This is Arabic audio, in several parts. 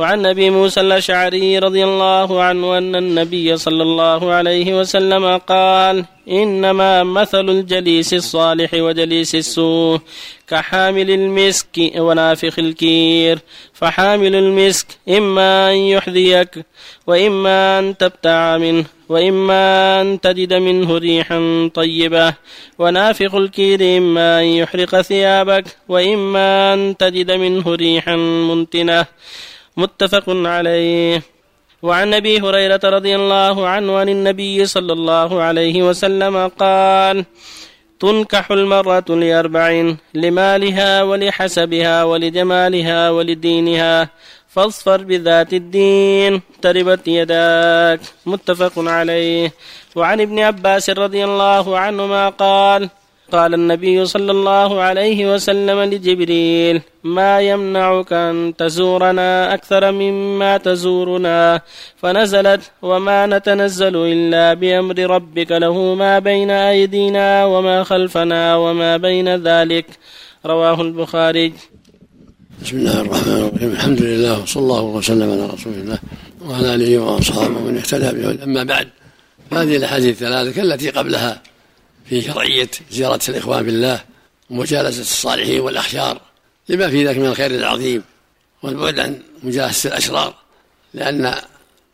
وعن أبي موسى الأشعري رضي الله عنه أن النبي صلى الله عليه وسلم قال إنما مثل الجليس الصالح وجليس السوء كحامل المسك ونافخ الكير. فحامل المسك إما أن يحذيك وإما أن تبتع منه وإما أن تجد منه ريحا طيبة. ونافخ الكير إما أن يحرق ثيابك وإما أن تجد منه ريحا منتنة. متفق عليه. وعن أبي هريرة رضي الله عنه عن النبي صلى الله عليه وسلم قال تنكح المرأة لأربع لمالها ولحسبها ولجمالها ولدينها فاصفر بذات الدين. تربت يداك. متفق عليه. وعن ابن عباس رضي الله عنهما قال قال النبي صلى الله عليه وسلم لجبريل ما يمنعك أن تزورنا أكثر مما تزورنا؟ فنزلت وما نتنزل إلا بأمر ربك له ما بين أيدينا وما خلفنا وما بين ذلك. رواه البخاري. بسم الله الرحمن الرحيم. الحمد لله وصلى الله وسلم على رسول الله وعلى آله وأصحابه ومن اهتدى به. أما بعد فهذه الأحاديث الثلاثة كالتي قبلها في شرعية زيارة الإخوان بالله ومجالسة الصالحين والأخيار لما في ذلك من الخير العظيم والبعد عن مجالسة الأشرار لأن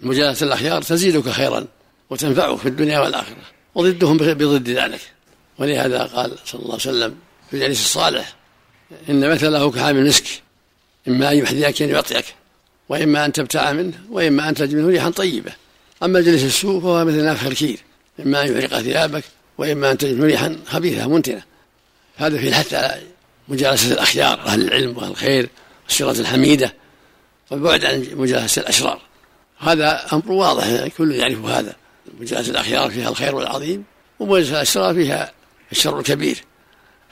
مجالسة الأخيار تزيدك خيرا وتنفعك في الدنيا والآخرة وضدهم بضد ذلك. ولهذا قال صلى الله عليه وسلم في الجليس الصالح إن مثله كحامل المسك إما أن يحذيك أن يعطيك وإما أن تبتاع منه وإما أن تجد منه ريحا طيبة. أما الجليس السوء فهو مثل نافخ الكير إما أن يحرق ثيابك وإما أن تجد ريحا خبيثة منتنة هذا في الحث على مجالسة الأخيار أهل العلم وأهل الخير والسيرة الحميدة. والبعد عن مجالسة الأشرار. هذا أمر واضح الكل يعرف هذا. مجالسة الأخيار فيها الخير العظيم ومجالسة الأشرار فيها الشر الكبير.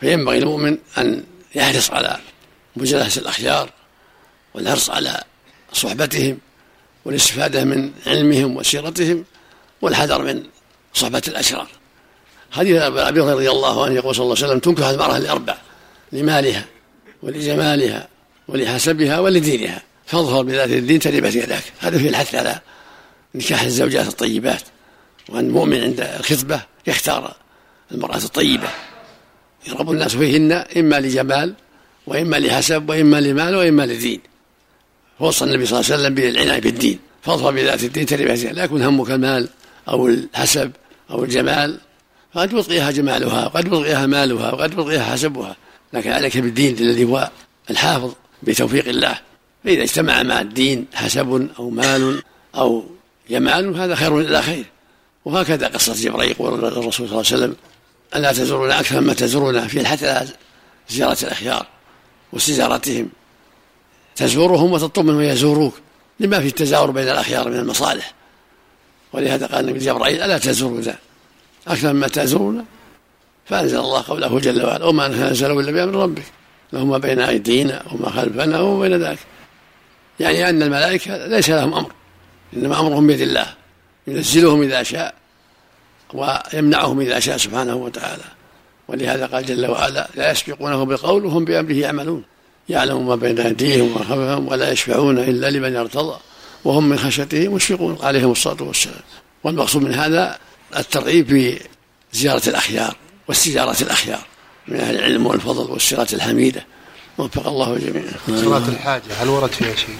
فينبغي المؤمن أن يحرص على مجالسة الأخيار والحرص على صحبتهم والاستفادة من علمهم وسيرتهم والحذر من صحبة الأشرار. حديث أبي هريرة رضي الله عنه يقول صلى الله عليه وسلم تنكح المرأة لأربع لمالها ولجمالها ولحسبها ولدينها. فاظهر بذات الدين تربت يداك هذا فيه الحث على نكاح الزوجات الطيبات. وأن المؤمن عند الخطبة يختار المرأة الطيبة. يرغب الناس فيهن إما لجمال وإما لحسب وإما لمال وإما لدين. فوصى النبي صلى الله عليه وسلم بالعناية بالدين. فاظهر بذات الدين تربت لا يكون همك المال أو الحسب أو الجمال. قد يطغيها جمالها وقد يطغيها مالها وقد يطغيها حسبها. لكن عليك بالدين الذي هو الحافظ بتوفيق الله. فإذا اجتمع مع الدين حسب أو مال أو جمال هذا خير إلى خير. وهكذا قصة جبريل يقول الرسول صلى الله عليه وسلم ألا تزورنا أكثر مما تزورنا في على زيارة الأخيار واستزارتهم. تزورهم وتطلب منهم يزوروك. لما في التزاور بين الأخيار من المصالح. ولهذا قال النبي جبرائيل ألا تزورنا أكثر مما تأزرون فأنزل الله قوله جل وعلا وما نزل إلا بأمر ربك له ما بين أيدينا وما خلفنا وما بين ذلك. يعني أن الملائكة ليس لهم أمر إنما أمرهم بيد الله ينزلهم إذا شاء ويمنعهم إذا شاء سبحانه وتعالى. ولهذا قال جل وعلا لا يسبقونه بقول وهم بأمره يعملون. يعلم ما بين أيديهم وما خلفهم ولا يشفعون إلا لمن ارتضى وهم من خشيته مشفقون عليهم الصلاة والسلام. والمقصود من هذا الترغيب في زيارة الأخيار واستزارة الأخيار من أهل العلم والفضل والسيرة الحميدة. وفق الله جميعا. صلاة الحاجة. هل ورد فيها شيء؟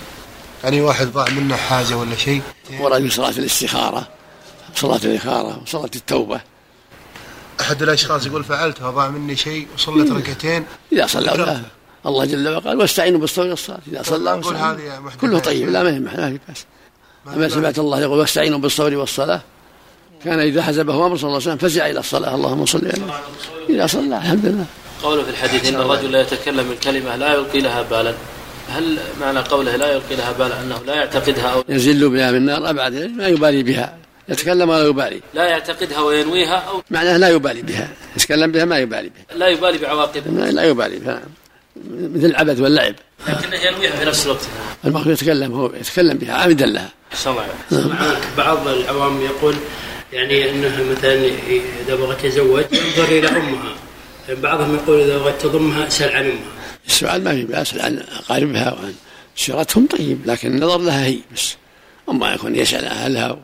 يعني واحد ضاع منه حاجة ولا شيء؟ ورد في صلاة الاستخارة صلاة الإخارة وصلاة التوبة. أحد الأشخاص يقول فعلتها ضاع مني شيء وصلت ركعتين؟ إذا صلى الله. جل وعلا قال واستعينوا بالصبر والصلاة. إذا صلى كله طيب. لا ما في بأس. أما سمعت الله يقول واستعينوا بالصبر والصلاة. كان إذا حزبه أمر صلى الله عليه وسلم فزع إلى الصلاة. اللهم صل عليه إذا صلى الحمد لله. قوله في الحديث إن الرجل لا يتكلم الكلمة لا يلقي لها بالا. هل معنى قوله لا يلقي لها بالا أنه لا يعتقدها أو يزل بها من النار؟ أبعد ما يبالي بها. يتكلم ولا يبالي. لا يعتقدها وينويها أو معناه لا يبالي بها. يتكلم بها ما يبالي بها. لا يبالي بعواقبها. لا يبالي بها. مثل العبث واللعب. لكنه ينويها في نفس الوقت. المخلوق يتكلم هو يتكلم بها عامدا لها. بعض العوام يقول يعني أنها مثلا إذا بغت تتزوج ينظر إلى أمها. بعضهم يقول إذا بغت تضمها اسأل عن أمها. السؤال ما في باس عن اقاربها وعن سيرتهم. طيب لكن النظر لها هي بس. أما يكون يسأل أهلها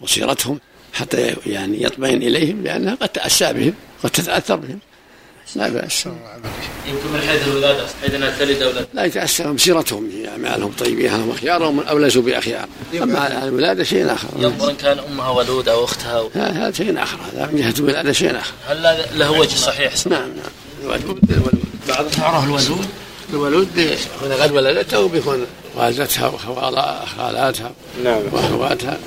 وسيرتهم حتى يعني يطمئن إليهم لأنها قد تأسى بهم قد تتأثر بهم. لا بأس. يمكن من حيث الولادة حيث أنها تلد أولاد لا يتأثر بسيرتهم أعمالهم طيبين هم أخيارهم أو ليسوا بأخيار. أما الولادة شيء آخر. ينظر إن كان أمها ولود أو أختها و... هذا شيء آخر. هذا من جهة الولادة شيء آخر. هل له وجه صحيح؟ نعم نعم. الولود الولود. بعض تعرف الولود. الولود بيكون قد ولدته بيكون والدتها وخالاتها نعم. وأخواتها.